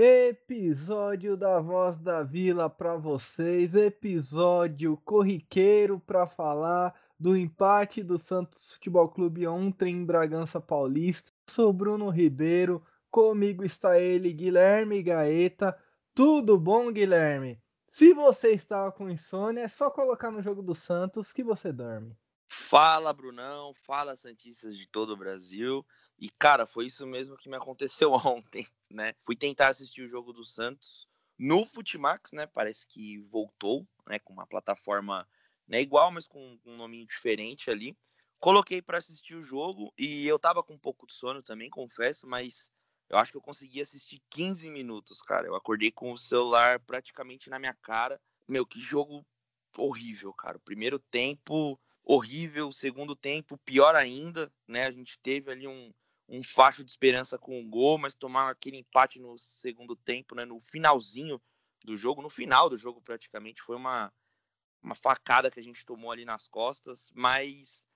Episódio da Voz da Vila para vocês, episódio corriqueiro para falar do empate do Santos Futebol Clube ontem em Bragança Paulista. Sou Bruno Ribeiro, comigo está ele, Guilherme Gaeta. Tudo bom, Guilherme? Se você estava com insônia, é só colocar no jogo do Santos que você dorme. Fala, Brunão. Fala, Santistas de todo o Brasil. E, cara, foi isso mesmo que me aconteceu ontem, né? Fui tentar assistir o jogo do Santos no Futimax, né? Parece que voltou, né? Com uma plataforma né, igual, mas com, um nominho diferente ali. Coloquei para assistir o jogo e eu tava com um pouco de sono também, confesso, mas eu acho que eu consegui assistir 15 minutos, cara. Eu acordei com o celular praticamente na minha cara. Meu, que jogo horrível, cara. O primeiro tempo horrível, segundo tempo pior ainda, né? A gente teve ali um, um facho de esperança com o gol, mas tomar aquele empate no segundo tempo, né? No finalzinho do jogo, no final do jogo praticamente, foi uma, uma facada que a gente tomou ali nas costas, mas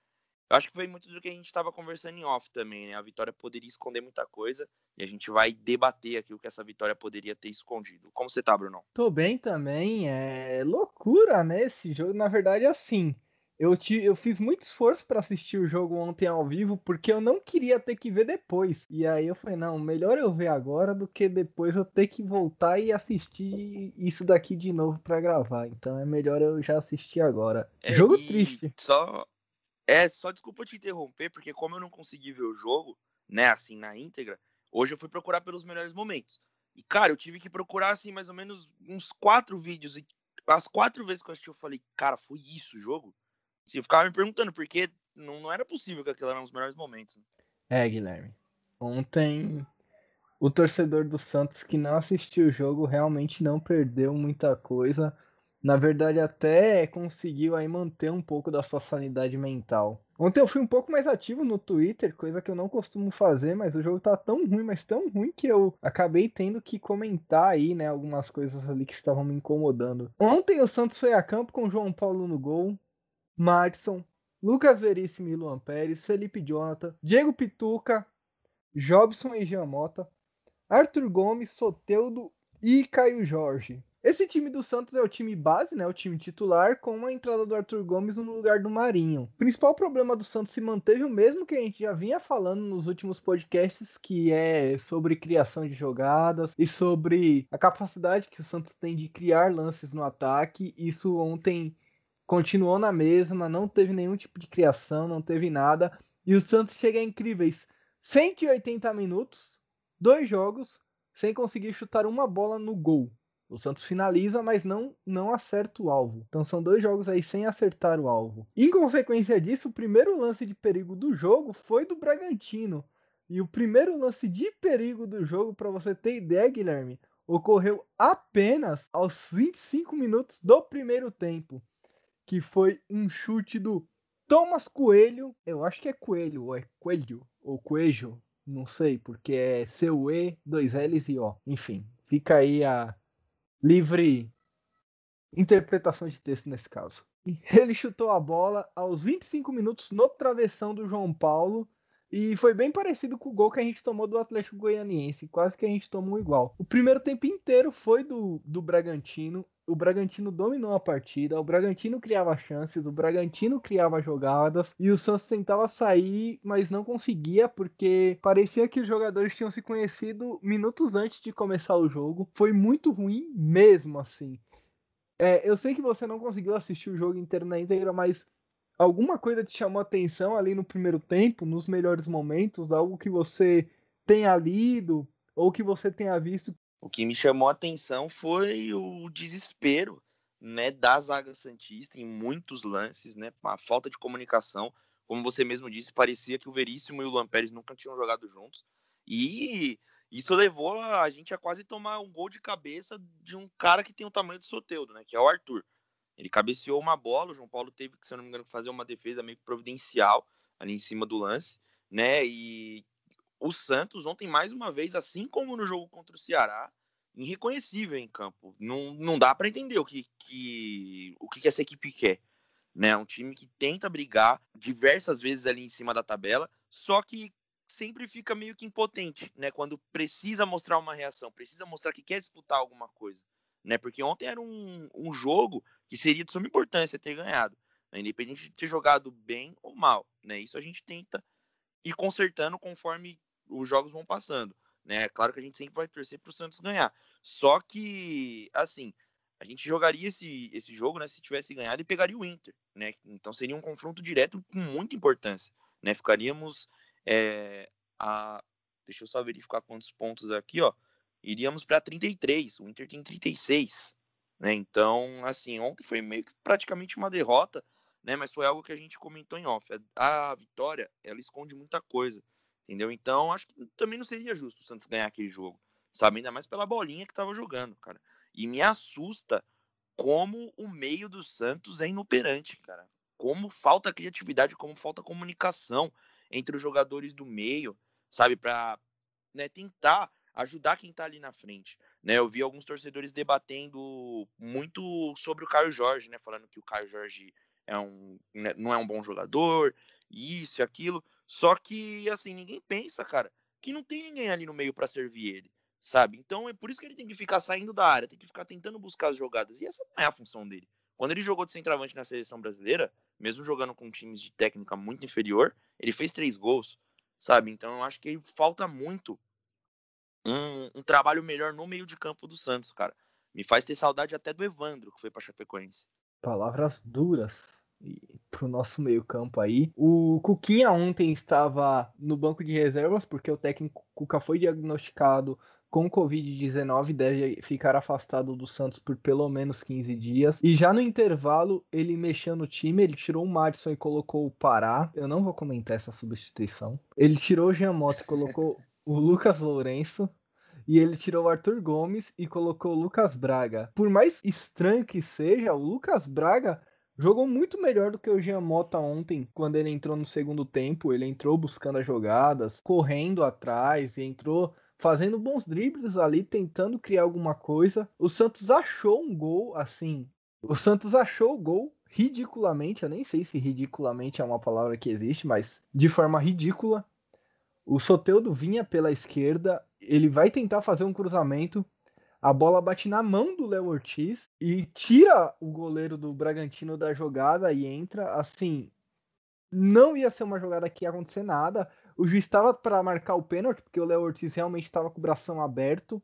eu acho que foi muito do que a gente estava conversando em off também, né? A vitória poderia esconder muita coisa e a gente vai debater aqui o que essa vitória poderia ter escondido. Como você tá, Bruno? Tô bem também. É loucura, né? Esse jogo, na verdade, é assim. Eu, te, eu fiz muito esforço para assistir o jogo ontem ao vivo, porque eu não queria ter que ver depois. E aí eu falei, não, melhor eu ver agora do que depois eu ter que voltar e assistir isso daqui de novo para gravar. Então é melhor eu já assistir agora. É, jogo triste. Só é, só desculpa te interromper, porque como eu não consegui ver o jogo, né, assim, na íntegra, hoje eu fui procurar pelos melhores momentos. E, cara, eu tive que procurar, assim, mais ou menos uns quatro vídeos. E as quatro vezes que eu assisti, eu falei, cara, foi isso o jogo? Assim, eu ficava me perguntando, porque não, não era possível que aquilo eram os melhores momentos. Né? É, Guilherme. Ontem, o torcedor do Santos que não assistiu o jogo realmente não perdeu muita coisa na verdade até conseguiu aí manter um pouco da sua sanidade mental. Ontem eu fui um pouco mais ativo no Twitter, coisa que eu não costumo fazer, mas o jogo tá tão ruim, mas tão ruim que eu acabei tendo que comentar aí, né, algumas coisas ali que estavam me incomodando. Ontem o Santos foi a campo com João Paulo no gol, Madison, Lucas Veríssimo e Luan Pérez, Felipe Jonathan, Diego Pituca, Jobson e Giamota, Arthur Gomes, Soteudo e Caio Jorge. Esse time do Santos é o time base, né, o time titular, com a entrada do Arthur Gomes no lugar do Marinho. O principal problema do Santos se manteve o mesmo que a gente já vinha falando nos últimos podcasts, que é sobre criação de jogadas e sobre a capacidade que o Santos tem de criar lances no ataque. Isso ontem continuou na mesma, não teve nenhum tipo de criação, não teve nada. E o Santos chega a incríveis 180 minutos, dois jogos, sem conseguir chutar uma bola no gol. O Santos finaliza, mas não, não acerta o alvo. Então são dois jogos aí sem acertar o alvo. Em consequência disso, o primeiro lance de perigo do jogo foi do Bragantino. E o primeiro lance de perigo do jogo, para você ter ideia, Guilherme, ocorreu apenas aos 25 minutos do primeiro tempo, que foi um chute do Thomas Coelho, eu acho que é Coelho, ou é Coelho, ou Coelho, não sei, porque é C-U-E, dois L's e O. Enfim, fica aí a, livre interpretação de texto nesse caso. Ele chutou a bola aos 25 minutos no travessão do João Paulo e foi bem parecido com o gol que a gente tomou do Atlético Goianiense, quase que a gente tomou igual. O primeiro tempo inteiro foi do, do Bragantino, o Bragantino dominou a partida, o Bragantino criava chances, o Bragantino criava jogadas e o Santos tentava sair, mas não conseguia porque parecia que os jogadores tinham se conhecido minutos antes de começar o jogo. Foi muito ruim mesmo assim. É, eu sei que você não conseguiu assistir o jogo inteiro na íntegra, mas alguma coisa te chamou a atenção ali no primeiro tempo, nos melhores momentos, algo que você tenha lido ou que você tenha visto o que me chamou a atenção foi o desespero né, da zaga Santista em muitos lances, né, a falta de comunicação. Como você mesmo disse, parecia que o Veríssimo e o Luan Pérez nunca tinham jogado juntos. E isso levou a gente a quase tomar um gol de cabeça de um cara que tem o tamanho do Soteudo, né, que é o Arthur. Ele cabeceou uma bola, o João Paulo teve que, se não me engano, fazer uma defesa meio providencial ali em cima do lance, né? E o Santos ontem, mais uma vez, assim como no jogo contra o Ceará, irreconhecível em campo. Não, não dá para entender o que, que, o que essa equipe quer. né? Um time que tenta brigar diversas vezes ali em cima da tabela, só que sempre fica meio que impotente, né? Quando precisa mostrar uma reação, precisa mostrar que quer disputar alguma coisa, né? Porque ontem era um, um jogo que seria de suma importância ter ganhado, né? independente de ter jogado bem ou mal, né? Isso a gente tenta ir consertando conforme os jogos vão passando, né? É claro que a gente sempre vai torcer para o Santos ganhar, só que assim a gente jogaria esse, esse jogo, né, se tivesse ganhado e pegaria o Inter, né? Então seria um confronto direto com muita importância, né? Ficaríamos é, a, deixa eu só verificar quantos pontos aqui, ó. Iríamos para 33, o Inter tem 36, né? Então, assim, ontem foi meio que praticamente uma derrota, né? Mas foi algo que a gente comentou em off. A, a vitória, ela esconde muita coisa, entendeu? Então, acho que também não seria justo o Santos ganhar aquele jogo, sabe? Ainda mais pela bolinha que tava jogando, cara. E me assusta como o meio do Santos é inoperante, cara. Como falta criatividade, como falta comunicação entre os jogadores do meio, sabe, para né, tentar ajudar quem está ali na frente. Né, eu vi alguns torcedores debatendo muito sobre o Caio Jorge, né, falando que o Caio Jorge é um, né, não é um bom jogador, isso e aquilo. Só que, assim, ninguém pensa, cara, que não tem ninguém ali no meio para servir ele, sabe? Então é por isso que ele tem que ficar saindo da área, tem que ficar tentando buscar as jogadas. E essa não é a função dele. Quando ele jogou de centroavante na seleção brasileira, mesmo jogando com times de técnica muito inferior, ele fez três gols, sabe? Então eu acho que falta muito um, um, trabalho melhor no meio de campo do Santos, cara. Me faz ter saudade até do Evandro, que foi para Chapecoense. Palavras duras pro nosso meio campo aí. O Cuquinha ontem estava no banco de reservas, porque o técnico Cuca foi diagnosticado com Covid-19 deve ficar afastado do Santos por pelo menos 15 dias. E já no intervalo, ele mexeu no time, ele tirou o Madison e colocou o Pará. Eu não vou comentar essa substituição. Ele tirou o Mota e colocou o Lucas Lourenço. E ele tirou o Arthur Gomes e colocou o Lucas Braga. Por mais estranho que seja, o Lucas Braga jogou muito melhor do que o Jean Mota ontem, quando ele entrou no segundo tempo. Ele entrou buscando as jogadas, correndo atrás e entrou fazendo bons dribles ali, tentando criar alguma coisa. O Santos achou um gol, assim. O Santos achou o gol ridiculamente, eu nem sei se ridiculamente é uma palavra que existe, mas de forma ridícula. O Soteudo vinha pela esquerda, ele vai tentar fazer um cruzamento, a bola bate na mão do Léo Ortiz e tira o goleiro do Bragantino da jogada e entra. Assim, não ia ser uma jogada que ia acontecer nada. O juiz estava para marcar o pênalti, porque o Léo Ortiz realmente estava com o bração aberto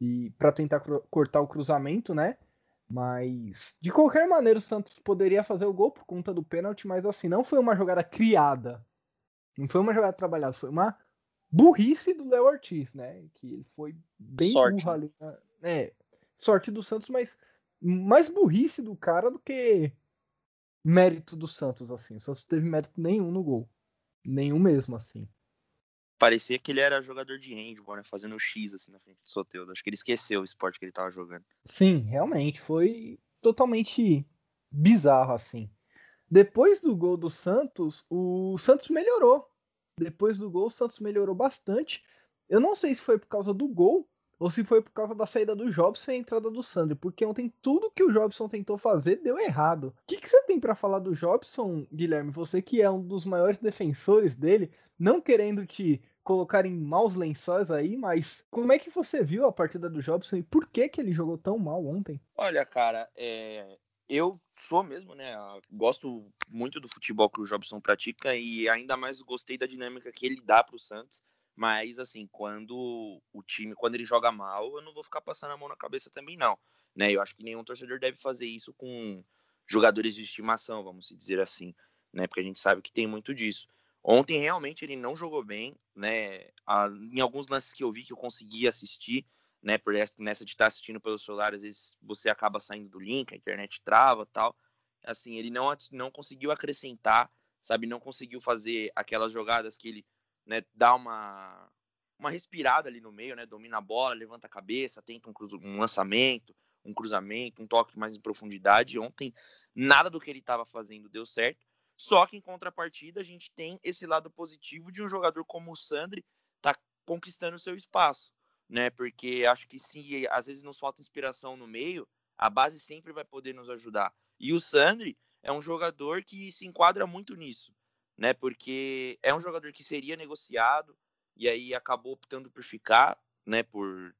e para tentar cortar o cruzamento, né? Mas de qualquer maneira o Santos poderia fazer o gol por conta do pênalti, mas assim, não foi uma jogada criada. Não foi uma jogada trabalhada, foi uma burrice do Léo Ortiz, né? Que ele foi bem sorte. burro ali. Né? É, sorte do Santos, mas mais burrice do cara do que mérito do Santos, assim. O Santos teve mérito nenhum no gol. Nenhum mesmo, assim. Parecia que ele era jogador de handball, né? Fazendo X assim na frente do Soteudo. Acho que ele esqueceu o esporte que ele tava jogando. Sim, realmente. Foi totalmente bizarro, assim. Depois do gol do Santos, o Santos melhorou. Depois do gol, o Santos melhorou bastante. Eu não sei se foi por causa do gol ou se foi por causa da saída do Jobson e a entrada do Sandro, porque ontem tudo que o Jobson tentou fazer deu errado. O que, que você tem para falar do Jobson, Guilherme? Você que é um dos maiores defensores dele, não querendo te colocar em maus lençóis aí, mas como é que você viu a partida do Jobson e por que que ele jogou tão mal ontem? Olha, cara, é... eu sou mesmo, né? Gosto muito do futebol que o Jobson pratica e ainda mais gostei da dinâmica que ele dá para o Santos. Mas, assim, quando o time, quando ele joga mal, eu não vou ficar passando a mão na cabeça também, não. Né? Eu acho que nenhum torcedor deve fazer isso com jogadores de estimação, vamos dizer assim, né? Porque a gente sabe que tem muito disso. Ontem realmente ele não jogou bem, né? Em alguns lances que eu vi que eu consegui assistir, né? Por nessa de estar assistindo pelo celular, às vezes você acaba saindo do link, a internet trava, tal. Assim, ele não não conseguiu acrescentar, sabe? Não conseguiu fazer aquelas jogadas que ele né, dá uma, uma respirada ali no meio, né, domina a bola, levanta a cabeça, tenta um, um lançamento, um cruzamento, um toque mais em profundidade. Ontem, nada do que ele estava fazendo deu certo. Só que em contrapartida, a gente tem esse lado positivo de um jogador como o Sandri tá conquistando seu espaço, né? Porque acho que se às vezes nos falta inspiração no meio, a base sempre vai poder nos ajudar. E o Sandri é um jogador que se enquadra muito nisso, né? Porque é um jogador que seria negociado e aí acabou optando por ficar, né? Por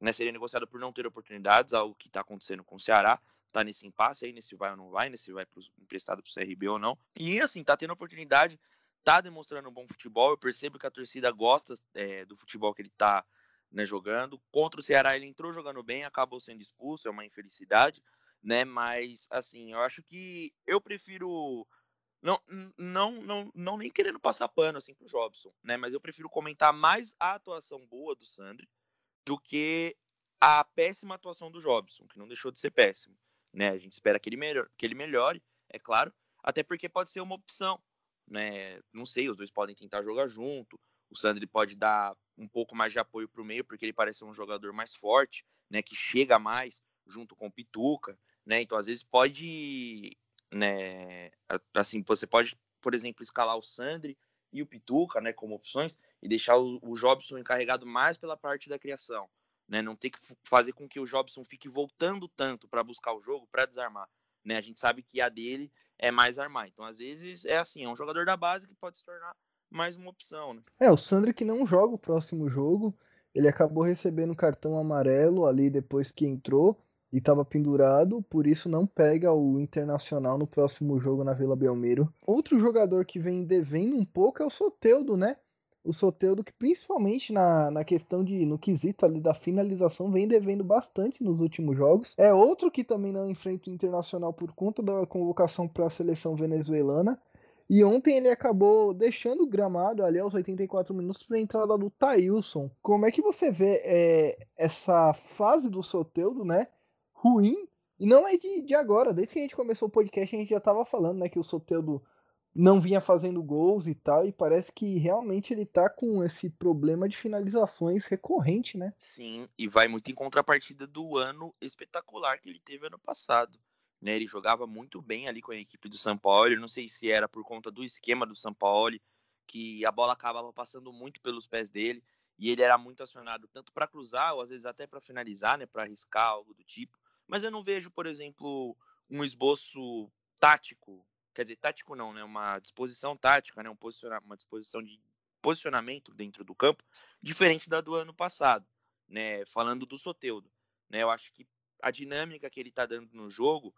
né, seria negociado por não ter oportunidades, algo que está acontecendo com o Ceará, tá nesse impasse aí, nesse vai ou não vai, nesse vai pro, emprestado pro CRB ou não. E assim, tá tendo oportunidade, tá demonstrando um bom futebol. Eu percebo que a torcida gosta é, do futebol que ele tá né, jogando. Contra o Ceará ele entrou jogando bem, acabou sendo expulso, é uma infelicidade, né? Mas assim, eu acho que eu prefiro não, não, não, não nem querendo passar pano assim pro Jobson, né? Mas eu prefiro comentar mais a atuação boa do Sandri do que a péssima atuação do Jobson, que não deixou de ser péssimo, né? A gente espera que ele melhore, que ele melhore, é claro, até porque pode ser uma opção, né? Não sei, os dois podem tentar jogar junto. O Sandri pode dar um pouco mais de apoio para o meio, porque ele parece um jogador mais forte, né? Que chega mais junto com o Pituca, né? Então, às vezes pode né? Assim, você pode, por exemplo, escalar o Sandri e o Pituca, né, como opções e deixar o, o Jobson encarregado mais pela parte da criação, né? Não ter que fazer com que o Jobson fique voltando tanto para buscar o jogo, para desarmar, né? A gente sabe que a dele é mais armar. Então, às vezes é assim, é um jogador da base que pode se tornar mais uma opção, né? É, o Sandri que não joga o próximo jogo, ele acabou recebendo cartão amarelo ali depois que entrou e estava pendurado, por isso não pega o Internacional no próximo jogo na Vila Belmiro. Outro jogador que vem devendo um pouco é o Soteudo, né? O Soteudo que principalmente na, na questão de no quesito ali da finalização vem devendo bastante nos últimos jogos. É outro que também não enfrenta o Internacional por conta da convocação para a seleção venezuelana. E ontem ele acabou deixando o gramado ali aos 84 minutos para a entrada do Thailson. Como é que você vê é, essa fase do Soteudo, né? ruim. E não é de, de agora, desde que a gente começou o podcast, a gente já estava falando, né, que o Soteldo não vinha fazendo gols e tal, e parece que realmente ele tá com esse problema de finalizações recorrente, né? Sim, e vai muito em contrapartida do ano espetacular que ele teve ano passado. Né, ele jogava muito bem ali com a equipe do São Paulo. Eu não sei se era por conta do esquema do São Paulo, que a bola acabava passando muito pelos pés dele e ele era muito acionado tanto para cruzar ou às vezes até para finalizar, né, para arriscar algo do tipo. Mas eu não vejo, por exemplo, um esboço tático, quer dizer, tático não, né? Uma disposição tática, né? Um uma disposição de posicionamento dentro do campo diferente da do ano passado, né? Falando do Soteudo, né? Eu acho que a dinâmica que ele está dando no jogo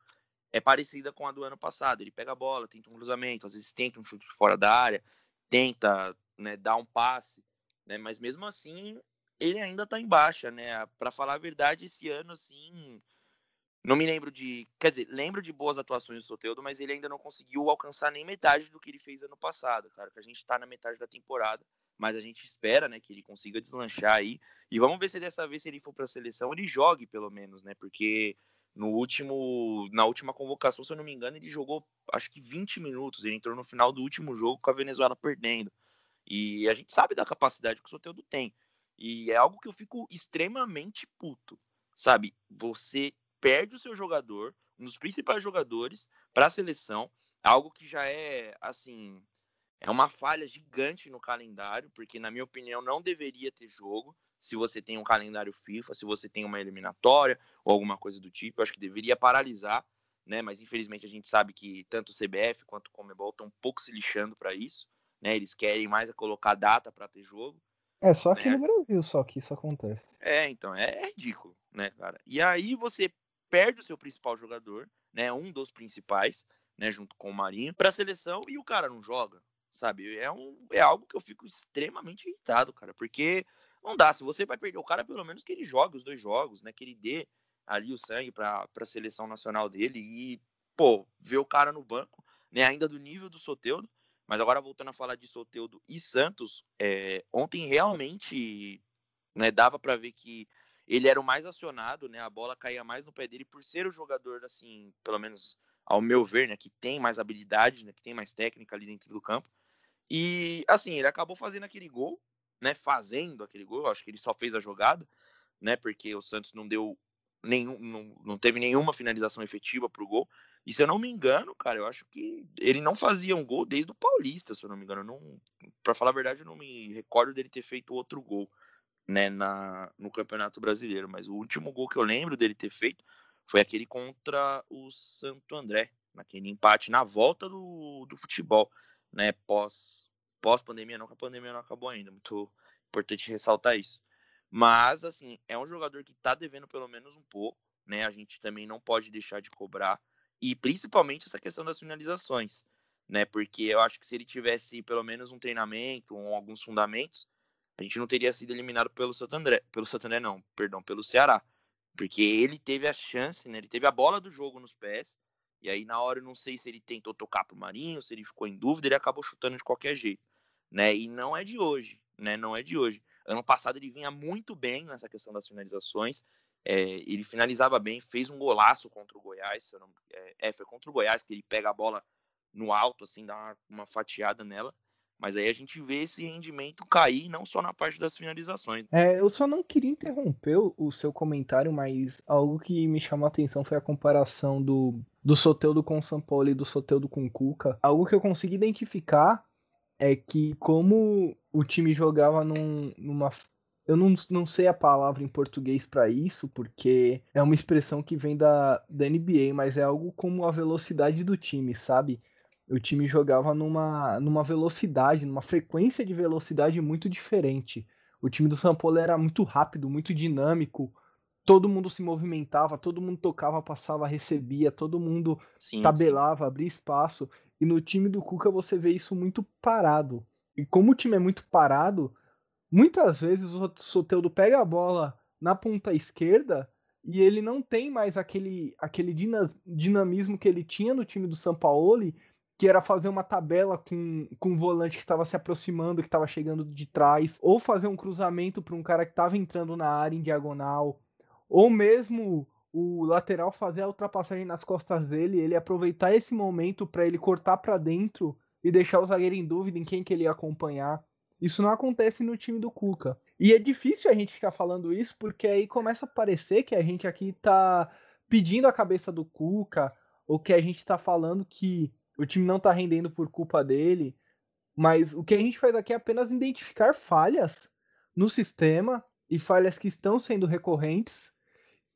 é parecida com a do ano passado. Ele pega a bola, tenta um cruzamento, às vezes tenta um chute fora da área, tenta né, dar um passe, né? Mas mesmo assim ele ainda está em baixa, né? Para falar a verdade, esse ano assim não me lembro de. Quer dizer, lembro de boas atuações do Soteudo, mas ele ainda não conseguiu alcançar nem metade do que ele fez ano passado. Claro que a gente tá na metade da temporada, mas a gente espera, né, que ele consiga deslanchar aí. E vamos ver se dessa vez, se ele for para a seleção, ele jogue pelo menos, né? Porque no último, na última convocação, se eu não me engano, ele jogou acho que 20 minutos. Ele entrou no final do último jogo com a Venezuela perdendo. E a gente sabe da capacidade que o Soteudo tem. E é algo que eu fico extremamente puto, sabe? Você perde o seu jogador, um dos principais jogadores, para a seleção, algo que já é, assim, é uma falha gigante no calendário, porque, na minha opinião, não deveria ter jogo se você tem um calendário FIFA, se você tem uma eliminatória ou alguma coisa do tipo. Eu acho que deveria paralisar, né? Mas infelizmente a gente sabe que tanto o CBF quanto o Comebol estão um pouco se lixando para isso, né? Eles querem mais é colocar data para ter jogo. É só aqui né? no Brasil só que isso acontece. É, então, é, é ridículo, né, cara? E aí você perde o seu principal jogador, né, um dos principais, né, junto com o Marinho, para a seleção e o cara não joga, sabe? É, um, é algo que eu fico extremamente irritado, cara, porque não dá. Se você vai perder o cara, pelo menos que ele jogue os dois jogos, né, que ele dê ali o sangue para a seleção nacional dele e, pô, ver o cara no banco, né, ainda do nível do Soteudo. Mas agora voltando a falar de Soteudo e Santos, é, ontem realmente né, dava para ver que ele era o mais acionado, né? A bola caía mais no pé dele por ser o jogador, assim, pelo menos ao meu ver, né? Que tem mais habilidade, né? Que tem mais técnica ali dentro do campo. E, assim, ele acabou fazendo aquele gol, né? Fazendo aquele gol. Acho que ele só fez a jogada, né? Porque o Santos não deu nenhum, não, não teve nenhuma finalização efetiva pro gol. E se eu não me engano, cara, eu acho que ele não fazia um gol desde o Paulista, se eu não me engano. Não, para falar a verdade, eu não me recordo dele ter feito outro gol né, na, no Campeonato Brasileiro. Mas o último gol que eu lembro dele ter feito foi aquele contra o Santo André, naquele empate na volta do, do futebol, né? Pós, pós pandemia, não que a pandemia não acabou ainda, muito importante ressaltar isso. Mas, assim, é um jogador que tá devendo pelo menos um pouco, né? A gente também não pode deixar de cobrar. E principalmente essa questão das finalizações, né? Porque eu acho que se ele tivesse pelo menos um treinamento ou alguns fundamentos, a gente não teria sido eliminado pelo Santander, pelo Santander não, perdão, pelo Ceará. Porque ele teve a chance, né? Ele teve a bola do jogo nos pés. E aí, na hora, eu não sei se ele tentou tocar pro Marinho, se ele ficou em dúvida, ele acabou chutando de qualquer jeito, né? E não é de hoje, né? Não é de hoje. Ano passado ele vinha muito bem nessa questão das finalizações. É, ele finalizava bem, fez um golaço contra o Goiás. Não, é, é, foi contra o Goiás que ele pega a bola no alto, assim, dá uma, fatiada nela. Mas aí a gente vê esse rendimento cair não só na parte das finalizações. É, eu só não queria interromper o seu comentário, mas algo que me chamou a atenção foi a comparação do, do Soteudo com o Paulo e do Soteudo com o Cuca. Algo que eu consegui identificar é que como o time jogava num, numa eu não, não sei a palavra em português para isso, porque é uma expressão que vem da, da NBA, mas é algo como a velocidade do time, sabe? o time jogava numa, numa velocidade, numa frequência de velocidade muito diferente. O time do São Paulo era muito rápido, muito dinâmico. Todo mundo se movimentava, todo mundo tocava, passava, recebia, todo mundo sim, tabelava, sim. abria espaço. E no time do Cuca você vê isso muito parado. E como o time é muito parado, muitas vezes o Soteldo pega a bola na ponta esquerda e ele não tem mais aquele, aquele dinamismo que ele tinha no time do São Paulo que era fazer uma tabela com, com um volante que estava se aproximando, que estava chegando de trás, ou fazer um cruzamento para um cara que estava entrando na área em diagonal, ou mesmo o lateral fazer a ultrapassagem nas costas dele, ele aproveitar esse momento para ele cortar para dentro e deixar o zagueiro em dúvida em quem que ele ia acompanhar. Isso não acontece no time do Cuca. E é difícil a gente ficar falando isso porque aí começa a parecer que a gente aqui tá pedindo a cabeça do Cuca ou que a gente tá falando que o time não tá rendendo por culpa dele, mas o que a gente faz aqui é apenas identificar falhas no sistema e falhas que estão sendo recorrentes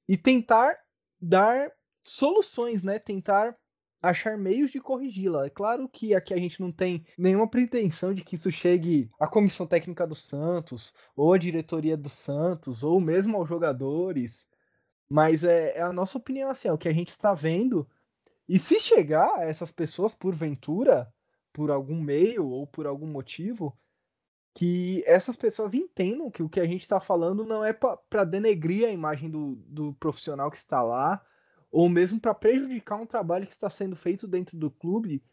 e tentar dar soluções, né? Tentar achar meios de corrigi-la. É claro que aqui a gente não tem nenhuma pretensão de que isso chegue à comissão técnica do Santos, ou à diretoria do Santos, ou mesmo aos jogadores. Mas é, é a nossa opinião, assim, é o que a gente está vendo e se chegar a essas pessoas, porventura, por algum meio ou por algum motivo, que essas pessoas entendam que o que a gente está falando não é para denegrir a imagem do, do profissional que está lá, ou mesmo para prejudicar um trabalho que está sendo feito dentro do clube,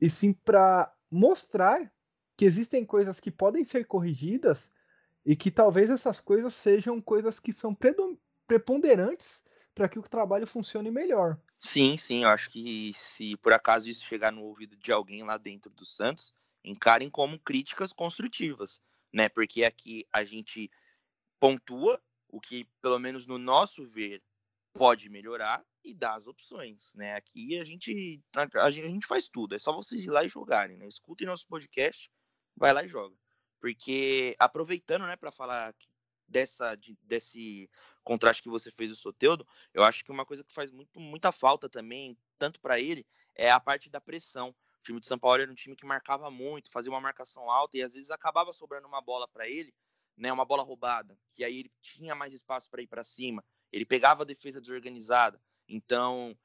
e sim para mostrar que existem coisas que podem ser corrigidas e que talvez essas coisas sejam coisas que são preponderantes para que o trabalho funcione melhor. Sim, sim, eu acho que se por acaso isso chegar no ouvido de alguém lá dentro do Santos, encarem como críticas construtivas, né? Porque aqui a gente pontua o que, pelo menos no nosso ver, pode melhorar e dá as opções, né? Aqui a gente, a gente faz tudo, é só vocês ir lá e jogarem, né? Escutem nosso podcast, vai lá e joga. Porque aproveitando, né, para falar dessa, de, desse contraste que você fez do Soteudo, eu acho que uma coisa que faz muito, muita falta também, tanto para ele, é a parte da pressão. Time de São Paulo era um time que marcava muito, fazia uma marcação alta e às vezes acabava sobrando uma bola para ele, né, uma bola roubada, que aí ele tinha mais espaço para ir para cima, ele pegava a defesa desorganizada. Então,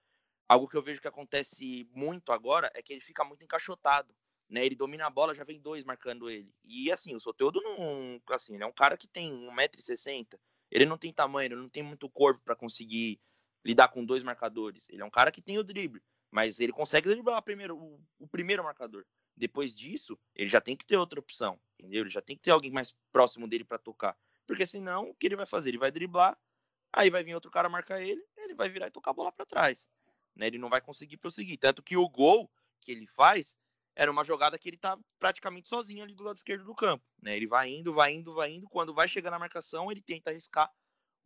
algo que eu vejo que acontece muito agora é que ele fica muito encaixotado né? Ele domina a bola, já vem dois marcando ele. E assim, o Soteudo não, assim, ele é um cara que tem 1,60m. Ele não tem tamanho, ele não tem muito corpo para conseguir lidar com dois marcadores. Ele é um cara que tem o drible, mas ele consegue driblar primeiro, o, o primeiro marcador. Depois disso, ele já tem que ter outra opção, entendeu? Ele já tem que ter alguém mais próximo dele para tocar. Porque senão, o que ele vai fazer? Ele vai driblar, aí vai vir outro cara marcar ele, ele vai virar e tocar a bola para trás. Né? Ele não vai conseguir prosseguir. Tanto que o gol que ele faz era uma jogada que ele tá praticamente sozinho ali do lado esquerdo do campo. Né? Ele vai indo, vai indo, vai indo. Quando vai chegar na marcação, ele tenta arriscar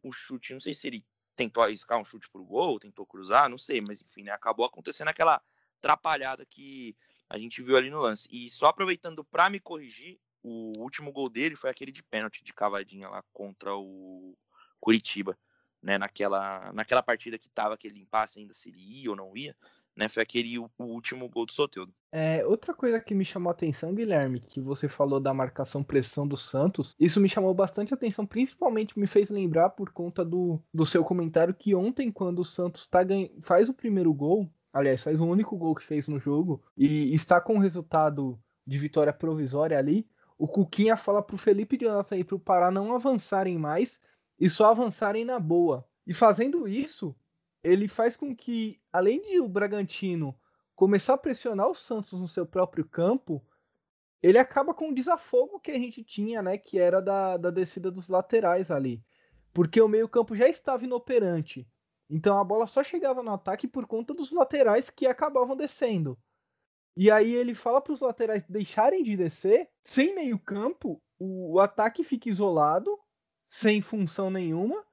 o chute. Não sei se ele tentou arriscar um chute pro gol, tentou cruzar, não sei, mas enfim, né? acabou acontecendo aquela atrapalhada que a gente viu ali no lance. E só aproveitando para me corrigir, o último gol dele foi aquele de pênalti de cavadinha lá contra o Curitiba, né? Naquela, naquela partida que tava aquele impasse ainda se ele ia ou não ia né? Foi aquele o, último gol do Soteldo. É, outra coisa que me chamou a atenção, Guilherme, que você falou da marcação pressão do Santos, isso me chamou bastante atenção, principalmente me fez lembrar por conta do, do seu comentário que ontem, quando o Santos tá ganha, faz o primeiro gol, aliás, faz o único gol que fez no jogo, e está com o resultado de vitória provisória ali, o Cuquinha fala pro Felipe Jonathan e pro Pará não avançarem mais e só avançarem na boa. E fazendo isso, ele faz com que, além de o Bragantino começar a pressionar o Santos no seu próprio campo, ele acaba com o desafogo que a gente tinha, né? Que era da, da descida dos laterais ali. Porque o meio-campo já estava inoperante. Então a bola só chegava no ataque por conta dos laterais que acabavam descendo. E aí ele fala para os laterais deixarem de descer, sem meio-campo, o, o ataque fica isolado, sem função nenhuma,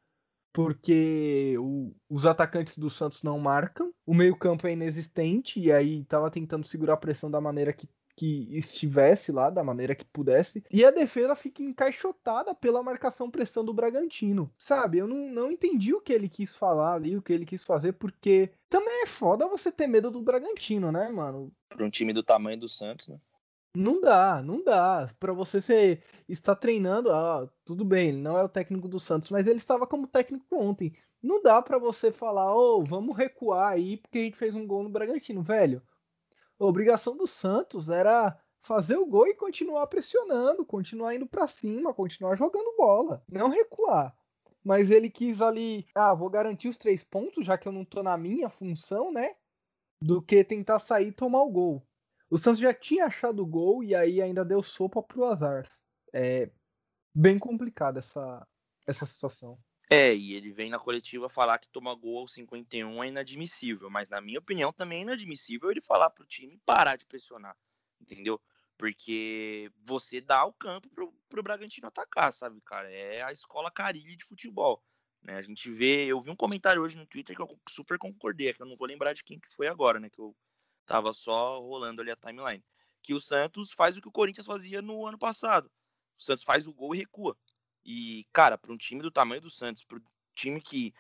porque o, os atacantes do Santos não marcam, o meio-campo é inexistente, e aí estava tentando segurar a pressão da maneira que, que estivesse lá, da maneira que pudesse, e a defesa fica encaixotada pela marcação-pressão do Bragantino. Sabe, eu não, não entendi o que ele quis falar ali, o que ele quis fazer, porque também é foda você ter medo do Bragantino, né, mano? Para um time do tamanho do Santos, né? Não dá, não dá. Para você ser, estar treinando, ah, tudo bem, ele não é o técnico do Santos, mas ele estava como técnico ontem. Não dá para você falar, oh, vamos recuar aí porque a gente fez um gol no Bragantino, velho. A obrigação do Santos era fazer o gol e continuar pressionando, continuar indo para cima, continuar jogando bola, não recuar. Mas ele quis ali, ah, vou garantir os três pontos, já que eu não tô na minha função, né? Do que tentar sair e tomar o gol. O Santos já tinha achado o gol e aí ainda deu sopa pro azar. É bem complicada essa, essa situação. É, e ele vem na coletiva falar que tomar gol aos 51 é inadmissível, mas na minha opinião também é inadmissível ele falar pro time parar de pressionar, entendeu? Porque você dá o campo pro, pro Bragantino atacar, sabe, cara? É a escola Carilli de futebol. Né? A gente vê, eu vi um comentário hoje no Twitter que eu super concordei, que eu não vou lembrar de quem que foi agora, né? Que eu Tava só rolando ali a timeline. Que o Santos faz o que o Corinthians fazia no ano passado. O Santos faz o gol e recua. E, cara, para um time do tamanho do Santos, para um time que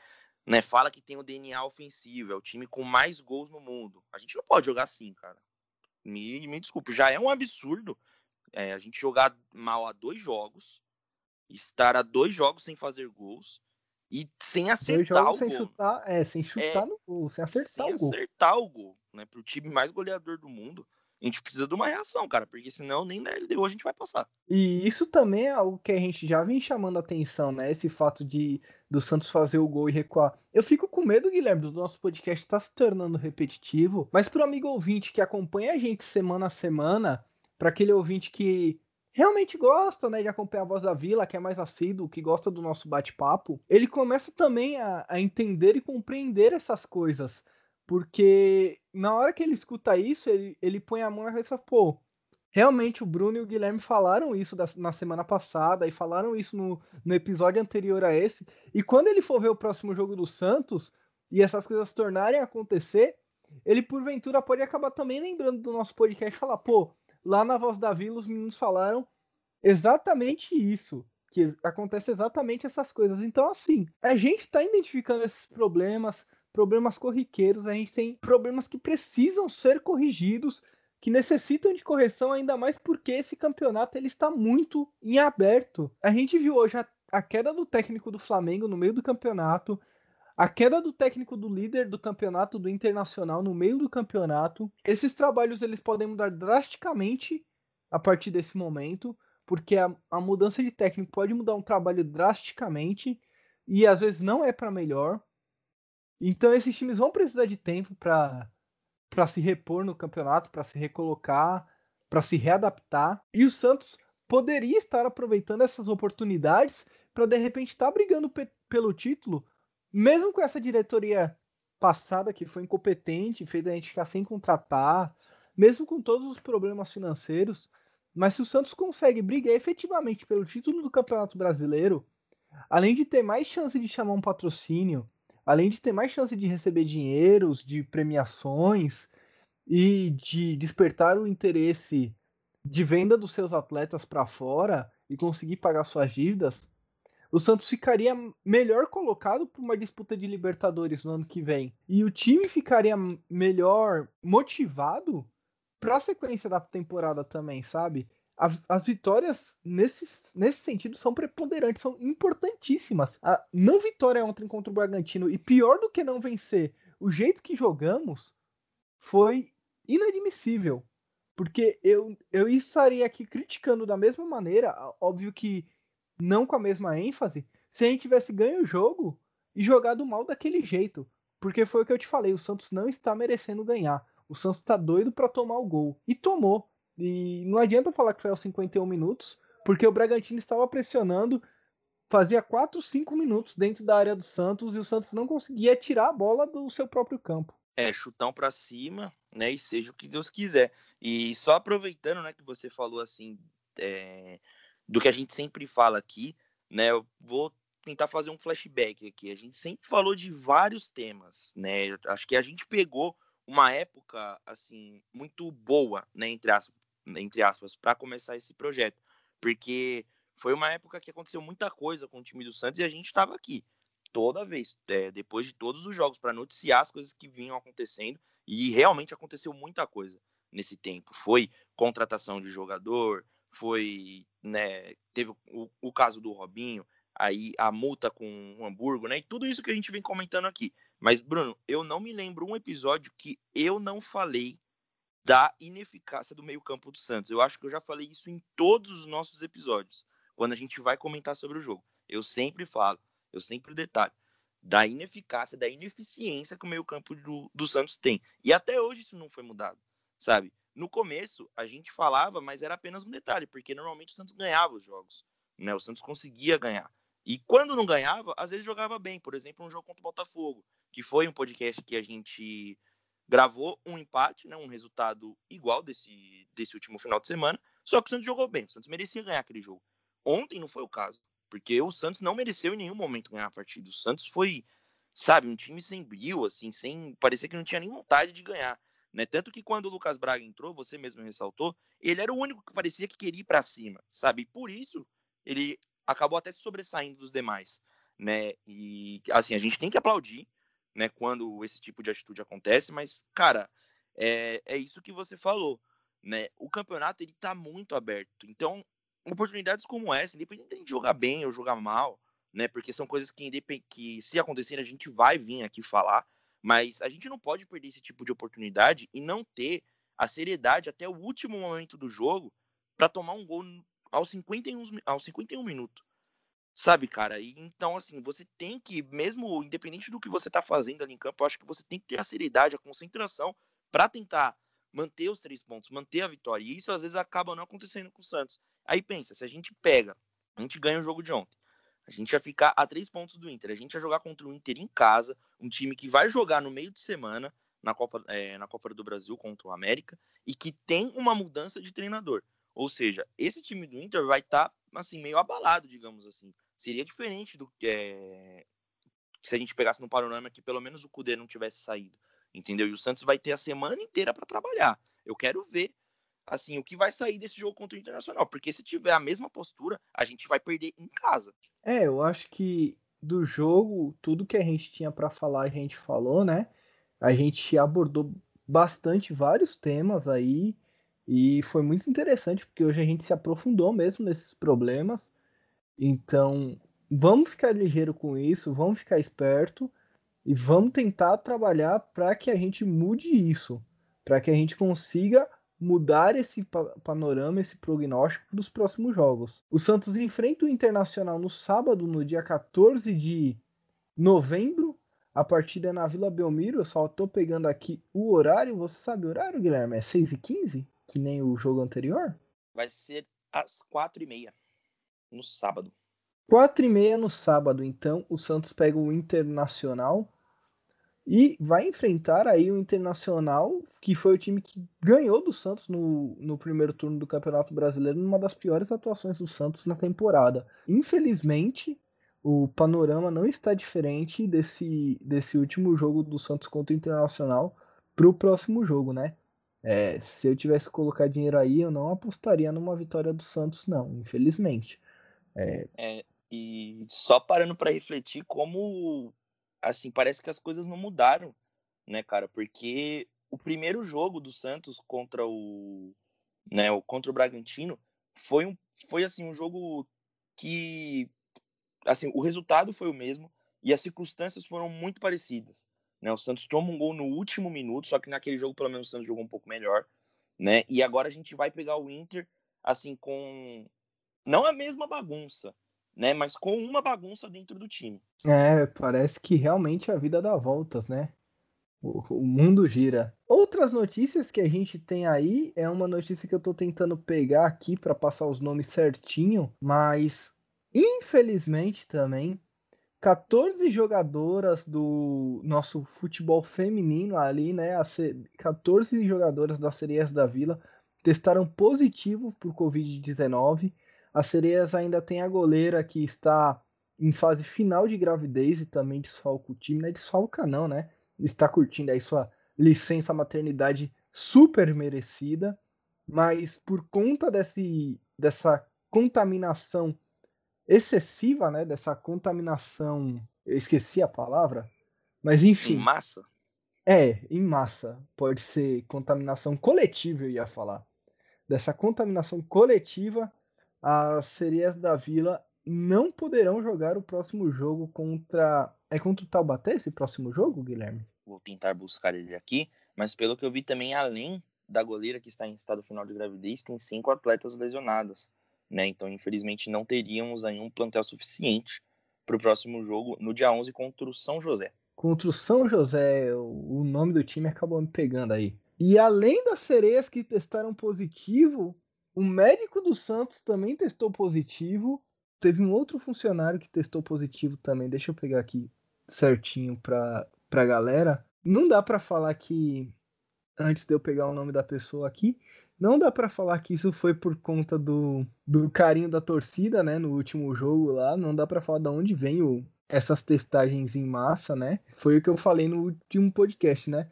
né, fala que tem o DNA ofensivo, é o time com mais gols no mundo, a gente não pode jogar assim, cara. Me, me desculpe, já é um absurdo é, a gente jogar mal a dois jogos, estar a dois jogos sem fazer gols e sem acertar o sem gol. Chutar, é, sem chutar é, no gol, sem acertar sem o gol. acertar o gol né, para o time mais goleador do mundo, a gente precisa de uma reação, cara, porque senão nem na LDO a gente vai passar. E isso também é algo que a gente já vem chamando a atenção, né? Esse fato de do Santos fazer o gol e recuar. Eu fico com medo, Guilherme, do nosso podcast estar tá se tornando repetitivo, mas para o amigo ouvinte que acompanha a gente semana a semana, para aquele ouvinte que realmente gosta né, de acompanhar a voz da vila, que é mais assíduo, que gosta do nosso bate-papo, ele começa também a, a entender e compreender essas coisas. Porque na hora que ele escuta isso, ele, ele põe a mão na cabeça, pô, realmente o Bruno e o Guilherme falaram isso da, na semana passada e falaram isso no, no episódio anterior a esse. E quando ele for ver o próximo jogo do Santos e essas coisas tornarem a acontecer, ele porventura pode acabar também lembrando do nosso podcast e falar, pô, lá na Voz da Vila os meninos falaram exatamente isso. Que acontece exatamente essas coisas. Então, assim, a gente está identificando esses problemas, problemas corriqueiros, a gente tem problemas que precisam ser corrigidos, que necessitam de correção, ainda mais porque esse campeonato ele está muito em aberto. A gente viu hoje a, a queda do técnico do Flamengo no meio do campeonato, a queda do técnico do líder do campeonato do Internacional no meio do campeonato. Esses trabalhos eles podem mudar drasticamente a partir desse momento, porque a, a mudança de técnico pode mudar um trabalho drasticamente e às vezes não é para melhor. Então esses times vão precisar de tempo para para se repor no campeonato, para se recolocar, para se readaptar. E o Santos poderia estar aproveitando essas oportunidades para de repente estar tá brigando pe pelo título, mesmo com essa diretoria passada que foi incompetente, fez a gente ficar sem contratar, mesmo com todos os problemas financeiros. Mas se o Santos consegue brigar efetivamente pelo título do Campeonato Brasileiro, além de ter mais chance de chamar um patrocínio, além de ter mais chance de receber dinheiros, de premiações e de despertar o interesse de venda dos seus atletas para fora e conseguir pagar suas dívidas, o Santos ficaria melhor colocado para uma disputa de Libertadores no ano que vem. E o time ficaria melhor motivado para a sequência da temporada também, sabe? As, as, vitórias nesse, nesse sentido são preponderantes, são importantíssimas. A não vitória ontem contra o Bragantino, e pior do que não vencer, o jeito que jogamos foi inadmissível. Porque eu, eu estaria aqui criticando da mesma maneira, óbvio que não com a mesma ênfase, se a gente tivesse ganho o jogo e jogado mal daquele jeito. Porque foi o que eu te falei, o Santos não está merecendo ganhar. O Santos está doido para tomar o gol. E tomou. E não adianta falar que foi aos 51 minutos, porque o Bragantino estava pressionando, fazia 4, 5 minutos dentro da área do Santos e o Santos não conseguia tirar a bola do seu próprio campo. É, chutão para cima, né? E seja o que Deus quiser. E só aproveitando, né, que você falou assim, é, do que a gente sempre fala aqui, né? Eu vou tentar fazer um flashback aqui. A gente sempre falou de vários temas, né? Acho que a gente pegou uma época assim muito boa, né, entre aspas, entre aspas, para começar esse projeto, porque foi uma época que aconteceu muita coisa com o time do Santos e a gente estava aqui toda vez, é, depois de todos os jogos, para noticiar as coisas que vinham acontecendo e realmente aconteceu muita coisa nesse tempo. Foi contratação de jogador, foi, né, teve o, o caso do Robinho, aí a multa com o Hamburgo, né? E tudo isso que a gente vem comentando aqui. Mas, Bruno, eu não me lembro um episódio que eu não falei da ineficácia do meio-campo do Santos. Eu acho que eu já falei isso em todos os nossos episódios, quando a gente vai comentar sobre o jogo. Eu sempre falo, eu sempre detalho da ineficácia, da ineficiência que o meio-campo do, do Santos tem. E até hoje isso não foi mudado, sabe? No começo, a gente falava, mas era apenas um detalhe, porque normalmente o Santos ganhava os jogos. Né? O Santos conseguia ganhar. E quando não ganhava, às vezes jogava bem. Por exemplo, um jogo contra o Botafogo, que foi um podcast que a gente gravou um empate, né, um resultado igual desse, desse último final de semana. Só que o Santos jogou bem. O Santos merecia ganhar aquele jogo. Ontem não foi o caso, porque o Santos não mereceu em nenhum momento ganhar a partida. O Santos foi, sabe, um time sem brilho, assim, sem parecer que não tinha nem vontade de ganhar. Né? Tanto que quando o Lucas Braga entrou, você mesmo ressaltou, ele era o único que parecia que queria ir para cima, sabe? E por isso ele acabou até se sobressaindo dos demais, né? E assim, a gente tem que aplaudir, né, quando esse tipo de atitude acontece, mas cara, é, é isso que você falou, né? O campeonato ele tá muito aberto. Então, oportunidades como essa, independente de jogar bem ou jogar mal, né? Porque são coisas que, que se acontecerem a gente vai vir aqui falar, mas a gente não pode perder esse tipo de oportunidade e não ter a seriedade até o último momento do jogo para tomar um gol aos 51, aos 51 minutos. Sabe, cara? E, então, assim, você tem que, mesmo independente do que você tá fazendo ali em campo, eu acho que você tem que ter a seriedade, a concentração para tentar manter os três pontos, manter a vitória. E isso às vezes acaba não acontecendo com o Santos. Aí pensa, se a gente pega, a gente ganha o jogo de ontem. A gente ia ficar a três pontos do Inter. A gente ia jogar contra o Inter em casa, um time que vai jogar no meio de semana na Copa, é, na Copa do Brasil contra o América e que tem uma mudança de treinador. Ou seja, esse time do Inter vai estar tá, assim meio abalado, digamos assim. Seria diferente do que é, se a gente pegasse no panorama que pelo menos o Cudê não tivesse saído, entendeu? E o Santos vai ter a semana inteira para trabalhar. Eu quero ver assim, o que vai sair desse jogo contra o Internacional, porque se tiver a mesma postura, a gente vai perder em casa. É, eu acho que do jogo, tudo que a gente tinha para falar, a gente falou, né? A gente abordou bastante vários temas aí e foi muito interessante porque hoje a gente se aprofundou mesmo nesses problemas. Então, vamos ficar ligeiro com isso, vamos ficar esperto e vamos tentar trabalhar para que a gente mude isso, para que a gente consiga mudar esse panorama, esse prognóstico dos próximos jogos. O Santos enfrenta o Internacional no sábado, no dia 14 de novembro. A partida é na Vila Belmiro. Eu só estou pegando aqui o horário. Você sabe o horário, Guilherme? É 6h15? Que nem o jogo anterior? Vai ser às 4h30 no sábado. 4h30 no sábado, então, o Santos pega o Internacional e vai enfrentar aí o Internacional, que foi o time que ganhou do Santos no, no primeiro turno do Campeonato Brasileiro, numa das piores atuações do Santos na temporada. Infelizmente, o panorama não está diferente desse, desse último jogo do Santos contra o Internacional para o próximo jogo, né? É, se eu tivesse que colocar dinheiro aí, eu não apostaria numa vitória do Santos, não, infelizmente. É, é E só parando para refletir como assim, parece que as coisas não mudaram, né, cara? Porque o primeiro jogo do Santos contra o, né, contra o Bragantino foi um foi assim um jogo que assim, o resultado foi o mesmo e as circunstâncias foram muito parecidas. Né? O Santos toma um gol no último minuto, só que naquele jogo pelo menos o Santos jogou um pouco melhor, né? E agora a gente vai pegar o Inter assim com não a mesma bagunça, né? Mas com uma bagunça dentro do time. É, parece que realmente a vida dá voltas, né? O, mundo gira. Outras notícias que a gente tem aí é uma notícia que eu tô tentando pegar aqui para passar os nomes certinho, mas infelizmente também 14 jogadoras do nosso futebol feminino ali, né? 14 jogadoras das Sereias da Vila testaram positivo por Covid-19. As Sereias ainda tem a goleira que está em fase final de gravidez e também desfalca o time. Não é desfalca não, né? Está curtindo aí sua licença maternidade super merecida. Mas por conta desse, dessa contaminação excessiva, né, dessa contaminação, eu esqueci a palavra, mas enfim. Em massa? É, em massa. Pode ser contaminação coletiva, eu ia falar. Dessa contaminação coletiva, as sereias da Vila não poderão jogar o próximo jogo contra. É contra o Taubaté esse próximo jogo, Guilherme? Vou tentar buscar ele aqui, mas pelo que eu vi também, além da goleira que está em estado final de gravidez, tem cinco atletas lesionadas né? Então, infelizmente, não teríamos aí um plantel suficiente para o próximo jogo no dia 11 contra o São José. Contra o São José, o nome do time acabou me pegando aí. E além das sereias que testaram positivo, o médico do Santos também testou positivo. Teve um outro funcionário que testou positivo também. Deixa eu pegar aqui certinho para a galera. Não dá para falar que antes de eu pegar o nome da pessoa aqui, não dá para falar que isso foi por conta do, do carinho da torcida, né, no último jogo lá. Não dá para falar de onde vem o, essas testagens em massa, né? Foi o que eu falei no último podcast, né?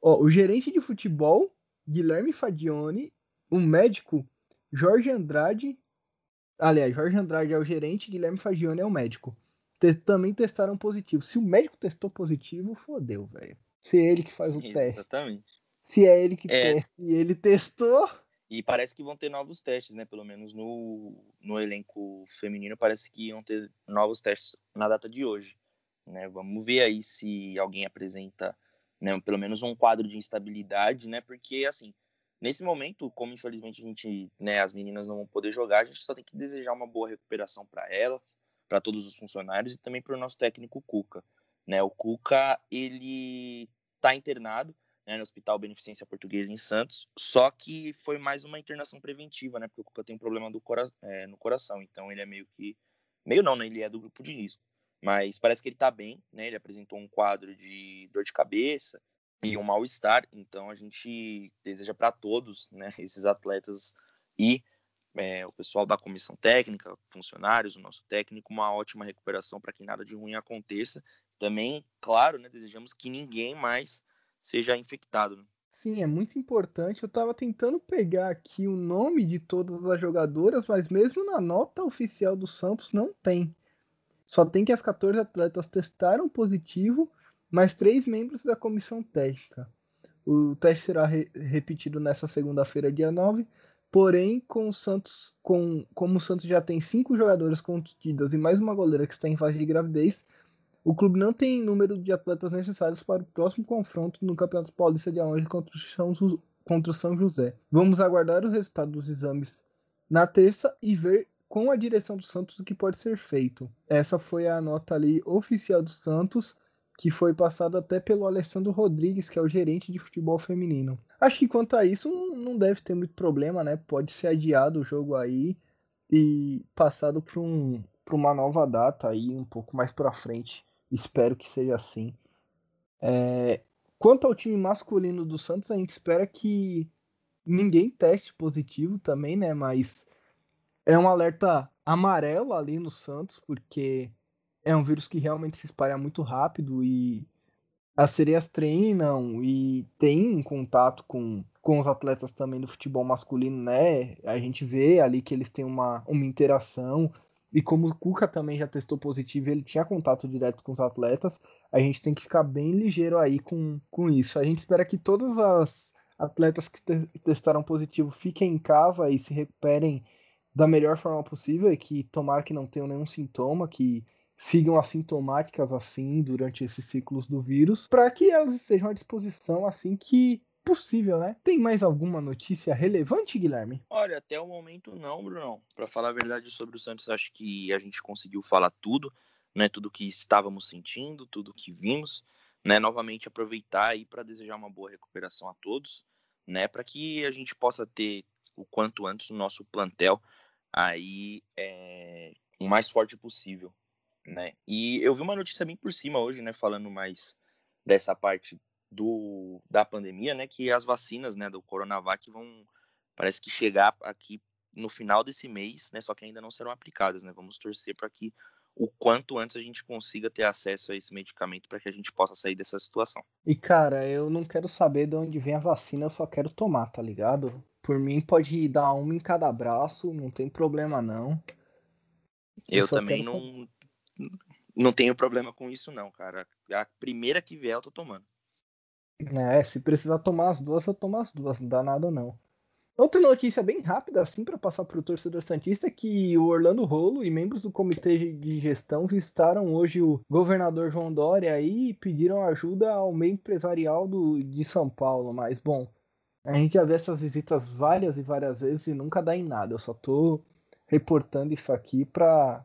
Ó, o gerente de futebol, Guilherme Fadione, o médico Jorge Andrade, aliás, Jorge Andrade é o gerente, Guilherme Fagione é o médico. Te também testaram positivo. Se o médico testou positivo, fodeu, velho. Se é ele que faz o Exatamente. teste. Exatamente se é ele que é. testa e ele testou. E parece que vão ter novos testes, né? Pelo menos no, no elenco feminino, parece que iam ter novos testes na data de hoje. Né? Vamos ver aí se alguém apresenta né, pelo menos um quadro de instabilidade, né? Porque, assim, nesse momento, como infelizmente a gente, né, as meninas não vão poder jogar, a gente só tem que desejar uma boa recuperação para elas, para todos os funcionários e também para o nosso técnico Cuca. Né? O Cuca, ele está internado, né, no Hospital Beneficência Portuguesa em Santos, só que foi mais uma internação preventiva, né, porque o Cuca tem um problema cora é, no coração, então ele é meio que, meio não, né, ele é do grupo de risco, mas parece que ele tá bem, né, ele apresentou um quadro de dor de cabeça e um mal-estar, então a gente deseja para todos, né, esses atletas e é, o pessoal da comissão técnica, funcionários, o nosso técnico, uma ótima recuperação para que nada de ruim aconteça. Também, claro, né, desejamos que ninguém mais seja infectado. Né? Sim, é muito importante. Eu estava tentando pegar aqui o nome de todas as jogadoras, mas mesmo na nota oficial do Santos não tem. Só tem que as 14 atletas testaram positivo, mais três membros da comissão técnica. O teste será re repetido nessa segunda-feira, dia 9. Porém, com o Santos, com, como o Santos já tem cinco jogadoras contidas e mais uma goleira que está em fase de gravidez, o clube não tem número de atletas necessários para o próximo confronto no Campeonato Paulista de 11 contra o São, contra o São José. Vamos aguardar o resultado dos exames na terça e ver com a direção do Santos o que pode ser feito. Essa foi a nota ali oficial do Santos, que foi passada até pelo Alessandro Rodrigues, que é o gerente de futebol feminino. Acho que quanto a isso não deve ter muito problema, né? Pode ser adiado o jogo aí e passado para um, uma nova data aí um pouco mais para frente. Espero que seja assim. É, quanto ao time masculino do Santos, a gente espera que ninguém teste positivo também, né? Mas é um alerta amarelo ali no Santos, porque é um vírus que realmente se espalha muito rápido e as sereias treinam e tem um contato com, com os atletas também do futebol masculino, né? A gente vê ali que eles têm uma, uma interação E como o Cuca também já testou positivo, ele tinha contato direto com os atletas, a gente tem que ficar bem ligeiro aí com, com isso. A gente espera que todas as atletas que te testaram positivo fiquem em casa e se recuperem da melhor forma possível e que tomara que não tenham nenhum sintoma, que sigam assintomáticas assim durante esses ciclos do vírus, para que elas estejam à disposição assim que possível, né? Tem mais alguma notícia relevante, Guilherme? Olha, até o momento não, Bruno. Para falar a verdade sobre o Santos, acho que a gente conseguiu falar tudo, né? Tudo que estávamos sentindo, tudo que vimos, né? Novamente aproveitar aí para desejar uma boa recuperação a todos, né? Para que a gente possa ter o quanto antes o nosso plantel aí é, o mais forte possível, né? E eu vi uma notícia bem por cima hoje, né? Falando mais dessa parte do, da pandemia, né, que as vacinas, né, do Coronavac vão, parece que chegar aqui no final desse mês, né, só que ainda não serão aplicadas, né, vamos torcer para que o quanto antes a gente consiga ter acesso a esse medicamento para que a gente possa sair dessa situação. E cara, eu não quero saber de onde vem a vacina, eu só quero tomar, tá ligado? Por mim pode dar uma em cada braço, não tem problema não. Eu, eu também não não tenho problema com isso não, cara. A primeira que vier eu tô tomando. É, se precisar tomar as duas, eu tomo as duas, não dá nada não. Outra notícia bem rápida, assim, para passar para o torcedor Santista, é que o Orlando Rolo e membros do comitê de gestão visitaram hoje o governador João Dória e pediram ajuda ao meio empresarial do, de São Paulo. Mas, bom, a gente já vê essas visitas várias e várias vezes e nunca dá em nada. Eu só tô reportando isso aqui para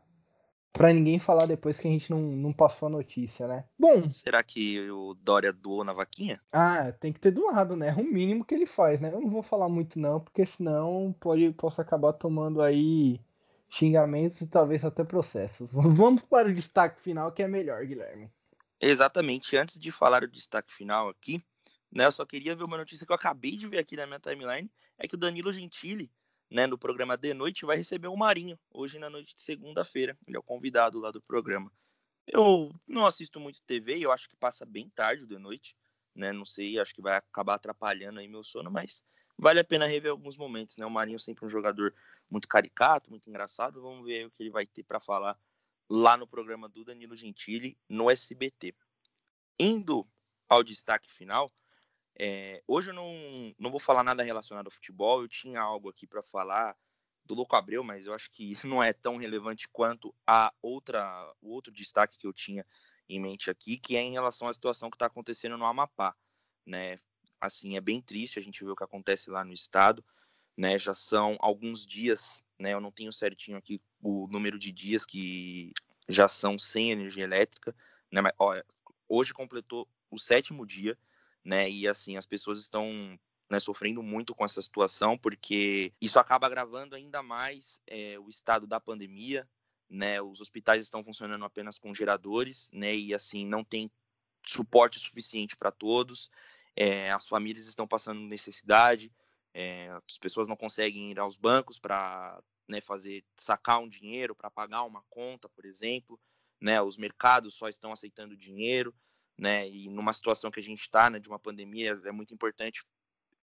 Pra ninguém falar depois que a gente não, não passou a notícia, né? Bom. Será que o Dória doou na vaquinha? Ah, tem que ter doado, né? É o mínimo que ele faz, né? Eu não vou falar muito, não, porque senão pode, posso acabar tomando aí xingamentos e talvez até processos. Vamos para o destaque final, que é melhor, Guilherme. Exatamente. Antes de falar o destaque final aqui, né? Eu só queria ver uma notícia que eu acabei de ver aqui na minha timeline. É que o Danilo Gentili né, no programa de noite, vai receber o Marinho, hoje na noite de segunda-feira. Ele é o convidado lá do programa. Eu não assisto muito TV, eu acho que passa bem tarde de noite, né? Não sei, acho que vai acabar atrapalhando aí meu sono, mas vale a pena rever alguns momentos, né? O Marinho é sempre um jogador muito caricato, muito engraçado. Vamos ver o que ele vai ter para falar lá no programa do Danilo Gentili no SBT. Indo ao destaque final, é, hoje eu não, não vou falar nada relacionado ao futebol. Eu tinha algo aqui para falar do Louco Abreu, mas eu acho que isso não é tão relevante quanto a outra, o outro destaque que eu tinha em mente aqui, que é em relação à situação que está acontecendo no Amapá. Né? Assim, é bem triste a gente ver o que acontece lá no estado. Né? Já são alguns dias, né? eu não tenho certinho aqui o número de dias que já são sem energia elétrica. Né? Mas, hoje completou o sétimo dia né? E assim, as pessoas estão né, sofrendo muito com essa situação, porque isso acaba agravando ainda mais é, o estado da pandemia, né? Os hospitais estão funcionando apenas com geradores, né? E assim, não tem suporte suficiente para todos, é, as famílias estão passando necessidade, é, as pessoas não conseguem ir aos bancos para né, fazer sacar um dinheiro para pagar uma conta, por exemplo, né? Os mercados só estão aceitando dinheiro né? E numa situação que a gente está, né, de uma pandemia, é muito importante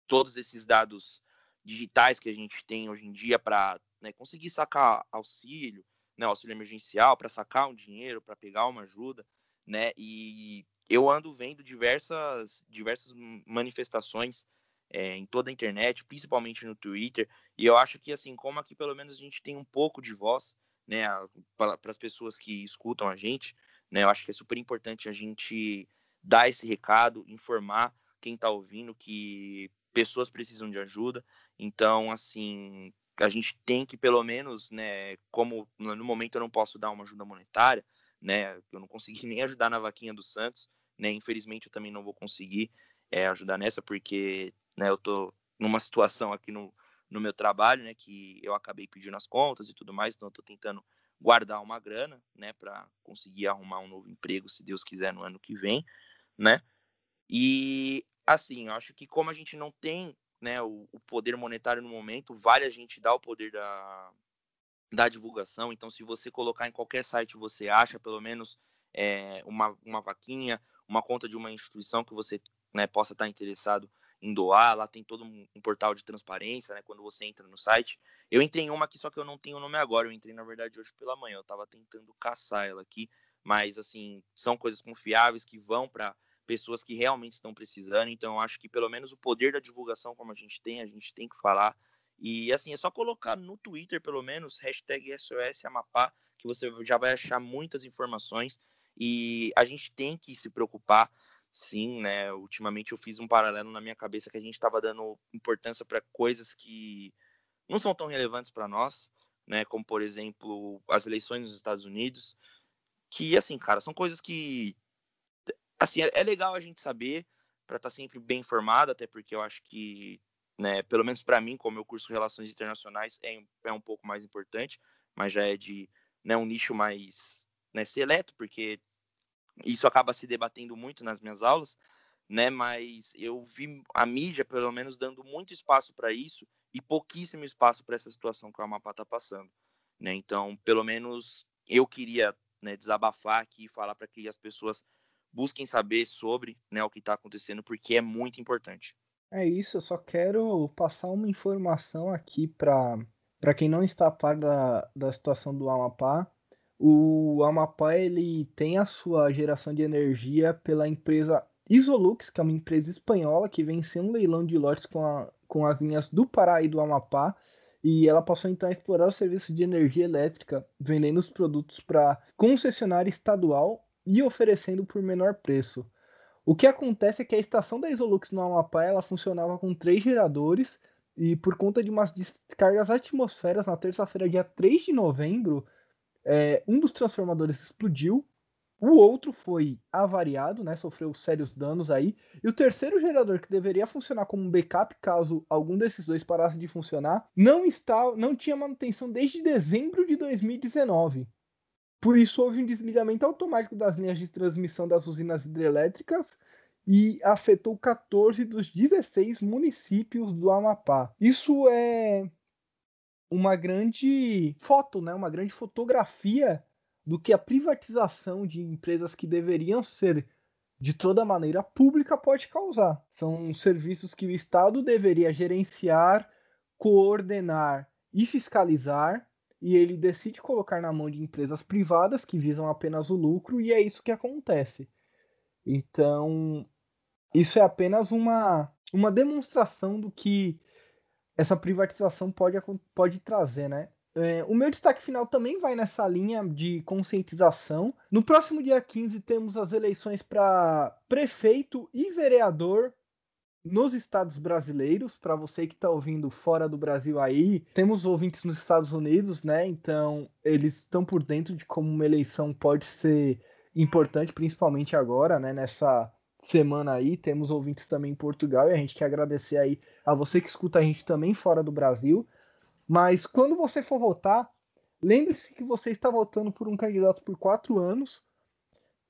todos esses dados digitais que a gente tem hoje em dia para né, conseguir sacar auxílio, né, auxílio emergencial, para sacar um dinheiro, para pegar uma ajuda, né? E eu ando vendo diversas, diversas manifestações é, em toda a internet, principalmente no Twitter, e eu acho que assim, como aqui pelo menos a gente tem um pouco de voz, né, para as pessoas que escutam a gente, né? Eu acho que é super importante a gente dar esse recado, informar quem está ouvindo que pessoas precisam de ajuda. Então, assim, a gente tem que pelo menos, né, como no momento eu não posso dar uma ajuda monetária, né, eu não consegui nem ajudar na vaquinha do Santos, né, infelizmente eu também não vou conseguir é, ajudar nessa porque, né, eu tô numa situação aqui no, no meu trabalho, né, que eu acabei pedindo as contas e tudo mais, então eu tô tentando guardar uma grana, né, para conseguir arrumar um novo emprego, se Deus quiser, no ano que vem, né? E assim, eu acho que como a gente não tem, né, o, o poder monetário no momento, vale a gente dar o poder da, da divulgação. Então, se você colocar em qualquer site, você acha pelo menos é, uma, uma vaquinha, uma conta de uma instituição que você né, possa estar interessado em doar, lá tem todo um, portal de transparência, né, quando você entra no site. Eu entrei em uma aqui, só que eu não tenho o nome agora, eu entrei, na verdade, hoje pela manhã, eu estava tentando caçar ela aqui, mas, assim, são coisas confiáveis que vão para pessoas que realmente estão precisando, então eu acho que pelo menos o poder da divulgação, como a gente tem, a gente tem que falar, e, assim, é só colocar no Twitter, pelo menos, hashtag que você já vai achar muitas informações, e a gente tem que se preocupar sim, né? Ultimamente eu fiz um paralelo na minha cabeça que a gente estava dando importância para coisas que não são tão relevantes para nós, né? Como por exemplo as eleições nos Estados Unidos, que assim, cara, são coisas que assim é, é legal a gente saber para estar tá sempre bem informado, até porque eu acho que, né? Pelo menos para mim, como eu curso relações internacionais, é, é um pouco mais importante, mas já é de né, um nicho mais né, seleto, porque isso acaba se debatendo muito nas minhas aulas, né? Mas eu vi a mídia, pelo menos, dando muito espaço para isso e pouquíssimo espaço para essa situação que o Amapá está passando, né? Então, pelo menos eu queria né, desabafar aqui e falar para que as pessoas busquem saber sobre né, o que está acontecendo, porque é muito importante. É isso, eu só quero passar uma informação aqui para quem não está a par da, da situação do Amapá. O Amapá ele tem a sua geração de energia pela empresa Isolux, que é uma empresa espanhola que venceu um leilão de lotes com, a, com as linhas do Pará e do Amapá. E ela passou então a explorar o serviço de energia elétrica, vendendo os produtos para concessionária estadual e oferecendo por menor preço. O que acontece é que a estação da Isolux no Amapá ela funcionava com três geradores e por conta de umas descargas atmosferas na terça-feira, dia 3 de novembro, é, um dos transformadores explodiu, o outro foi avariado, né, sofreu sérios danos aí, e o terceiro gerador que deveria funcionar como um backup caso algum desses dois parasse de funcionar, não está, não tinha manutenção desde dezembro de 2019. Por isso houve um desligamento automático das linhas de transmissão das usinas hidrelétricas e afetou 14 dos 16 municípios do Amapá. Isso é uma grande foto, né, uma grande fotografia do que a privatização de empresas que deveriam ser de toda maneira pública pode causar. São serviços que o Estado deveria gerenciar, coordenar e fiscalizar, e ele decide colocar na mão de empresas privadas que visam apenas o lucro, e é isso que acontece. Então, isso é apenas uma, uma demonstração do que essa privatização pode, pode trazer, né? É, o meu destaque final também vai nessa linha de conscientização. No próximo dia 15 temos as eleições para prefeito e vereador nos estados brasileiros. Para você que está ouvindo fora do Brasil aí, temos ouvintes nos Estados Unidos, né? Então eles estão por dentro de como uma eleição pode ser importante, principalmente agora, né? Nessa semana aí. Temos ouvintes também em Portugal e a gente quer agradecer aí a você que escuta a gente também fora do Brasil. Mas quando você for votar, lembre-se que você está votando por um candidato por quatro anos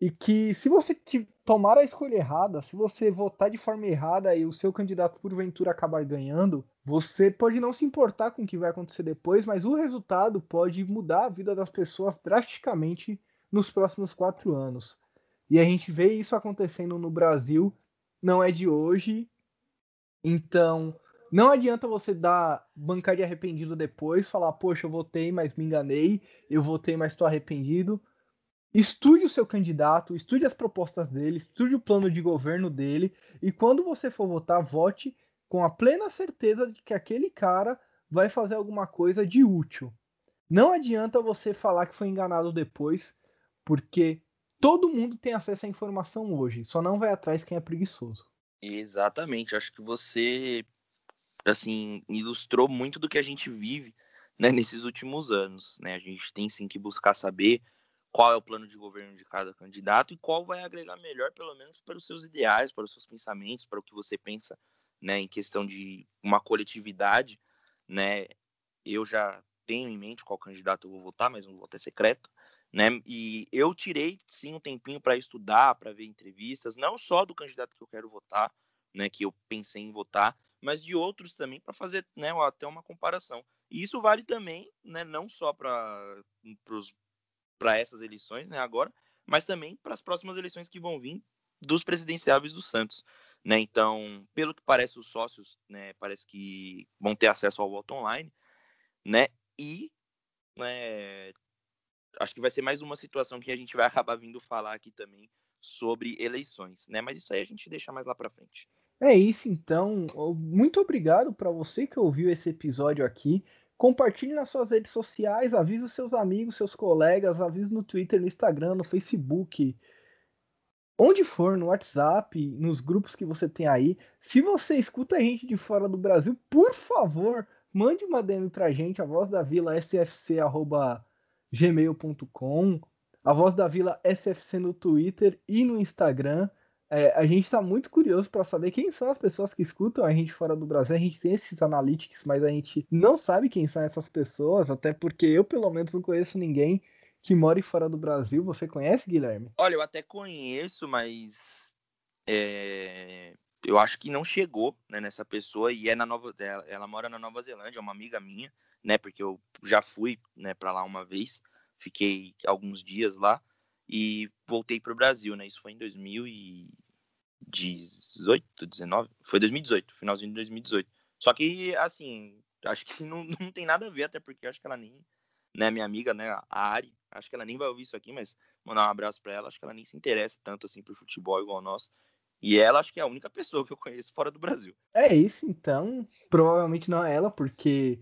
e que se você tomar a escolha errada, se você votar de forma errada e o seu candidato porventura acabar ganhando, você pode não se importar com o que vai acontecer depois, mas o resultado pode mudar a vida das pessoas drasticamente nos próximos quatro anos. E a gente vê isso acontecendo no Brasil, não é de hoje. Então, não adianta você dar bancar de arrependido depois, falar, poxa, eu votei, mas me enganei, eu votei, mas estou arrependido. Estude o seu candidato, estude as propostas dele, estude o plano de governo dele, e quando você for votar, vote com a plena certeza de que aquele cara vai fazer alguma coisa de útil. Não adianta você falar que foi enganado depois, porque todo mundo tem acesso à informação hoje, só não vai atrás quem é preguiçoso. Exatamente, acho que você assim ilustrou muito do que a gente vive né, nesses últimos anos. Né? A gente tem sim que buscar saber qual é o plano de governo de cada candidato e qual vai agregar melhor, pelo menos, para os seus ideais, para os seus pensamentos, para o que você pensa né, em questão de uma coletividade. Né? Eu já tenho em mente qual candidato eu vou votar, mas o voto é secreto né? E eu tirei sim um tempinho para estudar, para ver entrevistas, não só do candidato que eu quero votar, né, que eu pensei em votar, mas de outros também para fazer, né, até uma comparação. E isso vale também, né, não só para para essas eleições, né, agora, mas também para as próximas eleições que vão vir dos presidenciáveis do Santos, né? Então, pelo que parece, os sócios, né, parece que vão ter acesso ao voto online, né? E né, acho que vai ser mais uma situação que a gente vai acabar vindo falar aqui também sobre eleições, né? Mas isso aí a gente deixa mais lá para frente. É isso então. Muito obrigado para você que ouviu esse episódio aqui. Compartilhe nas suas redes sociais, avise os seus amigos, seus colegas, avise no Twitter, no Instagram, no Facebook, onde for, no WhatsApp, nos grupos que você tem aí. Se você escuta a gente de fora do Brasil, por favor, mande uma DM pra gente, a voz da vila sfc@gmail.com, a voz da vila sfc no Twitter e no Instagram. É, a gente está muito curioso para saber quem são as pessoas que escutam a gente fora do Brasil. A gente tem esses analytics, mas a gente não sabe quem são essas pessoas, até porque eu, pelo menos, não conheço ninguém que mora fora do Brasil. Você conhece, Guilherme? Olha, eu até conheço, mas é, eu acho que não chegou né, nessa pessoa e é na Nova, ela, ela, mora na Nova Zelândia, é uma amiga minha, né? Porque eu já fui né, para lá uma vez, fiquei alguns dias lá e voltei para o Brasil, né? Isso foi em 2018, 19, foi 2018, finalzinho de 2018. Só que assim, acho que não, não tem nada a ver, até porque acho que ela nem, né, minha amiga, né, a Ari, acho que ela nem vai ouvir isso aqui, mas mandar um abraço para ela, acho que ela nem se interessa tanto assim por futebol igual nós. E ela acho que é a única pessoa que eu conheço fora do Brasil. É isso, então. Provavelmente não é ela, porque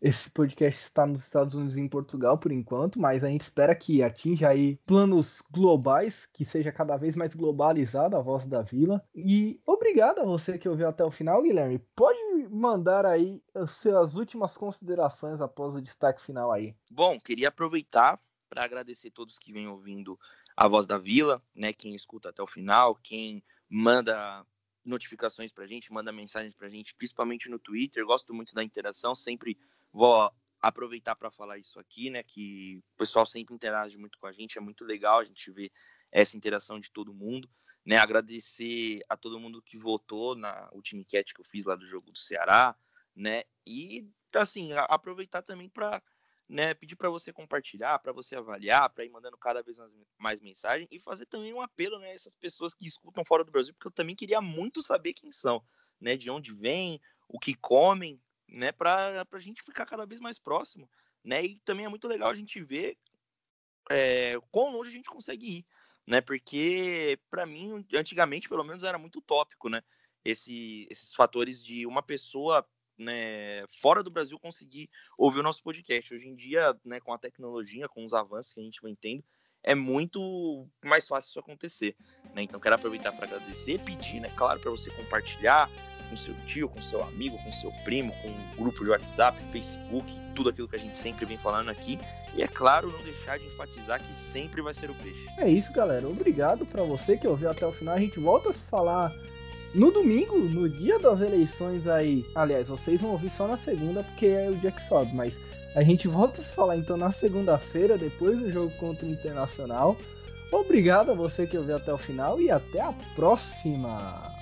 esse podcast está nos Estados Unidos e em Portugal por enquanto, mas a gente espera que atinja aí planos globais, que seja cada vez mais globalizada a voz da vila. E obrigado a você que ouviu até o final, Guilherme. Pode mandar aí as suas últimas considerações após o destaque final aí. Bom, queria aproveitar para agradecer todos que vêm ouvindo a voz da vila, né? Quem escuta até o final, quem manda notificações pra gente, manda mensagens pra gente, principalmente no Twitter. Gosto muito da interação, sempre vou aproveitar para falar isso aqui, né? Que o pessoal sempre interage muito com a gente, é muito legal a gente ver essa interação de todo mundo. Né, agradecer a todo mundo que votou na última enquete que eu fiz lá do jogo do Ceará, né? E assim, aproveitar também para né, pedir para você compartilhar, para você avaliar, para ir mandando cada vez mais, mensagens e fazer também um apelo né, a essas pessoas que escutam fora do Brasil, porque eu também queria muito saber quem são, né, de onde vêm, o que comem, né, para a gente ficar cada vez mais próximo, né, e também é muito legal a gente ver é, quão longe a gente consegue ir, né, porque para mim, antigamente, pelo menos, era muito utópico, né, esse, esses fatores de uma pessoa né, fora do Brasil conseguir ouvir o nosso podcast. Hoje em dia, né, com a tecnologia, com os avanços que a gente vai tendo, é muito mais fácil isso acontecer. Né? Então, quero aproveitar para agradecer, pedir, né, claro, para você compartilhar, com seu tio, com seu amigo, com seu primo, com um grupo de WhatsApp, Facebook, tudo aquilo que a gente sempre vem falando aqui. E é claro, não deixar de enfatizar que sempre vai ser o peixe. É isso, galera. Obrigado para você que ouviu até o final. A gente volta a falar no domingo, no dia das eleições aí. Aliás, vocês vão ouvir só na segunda porque é o dia que sobe, mas a gente volta a se falar então na segunda-feira, depois do jogo contra o Internacional. Obrigado a você que ouviu até o final e até a próxima!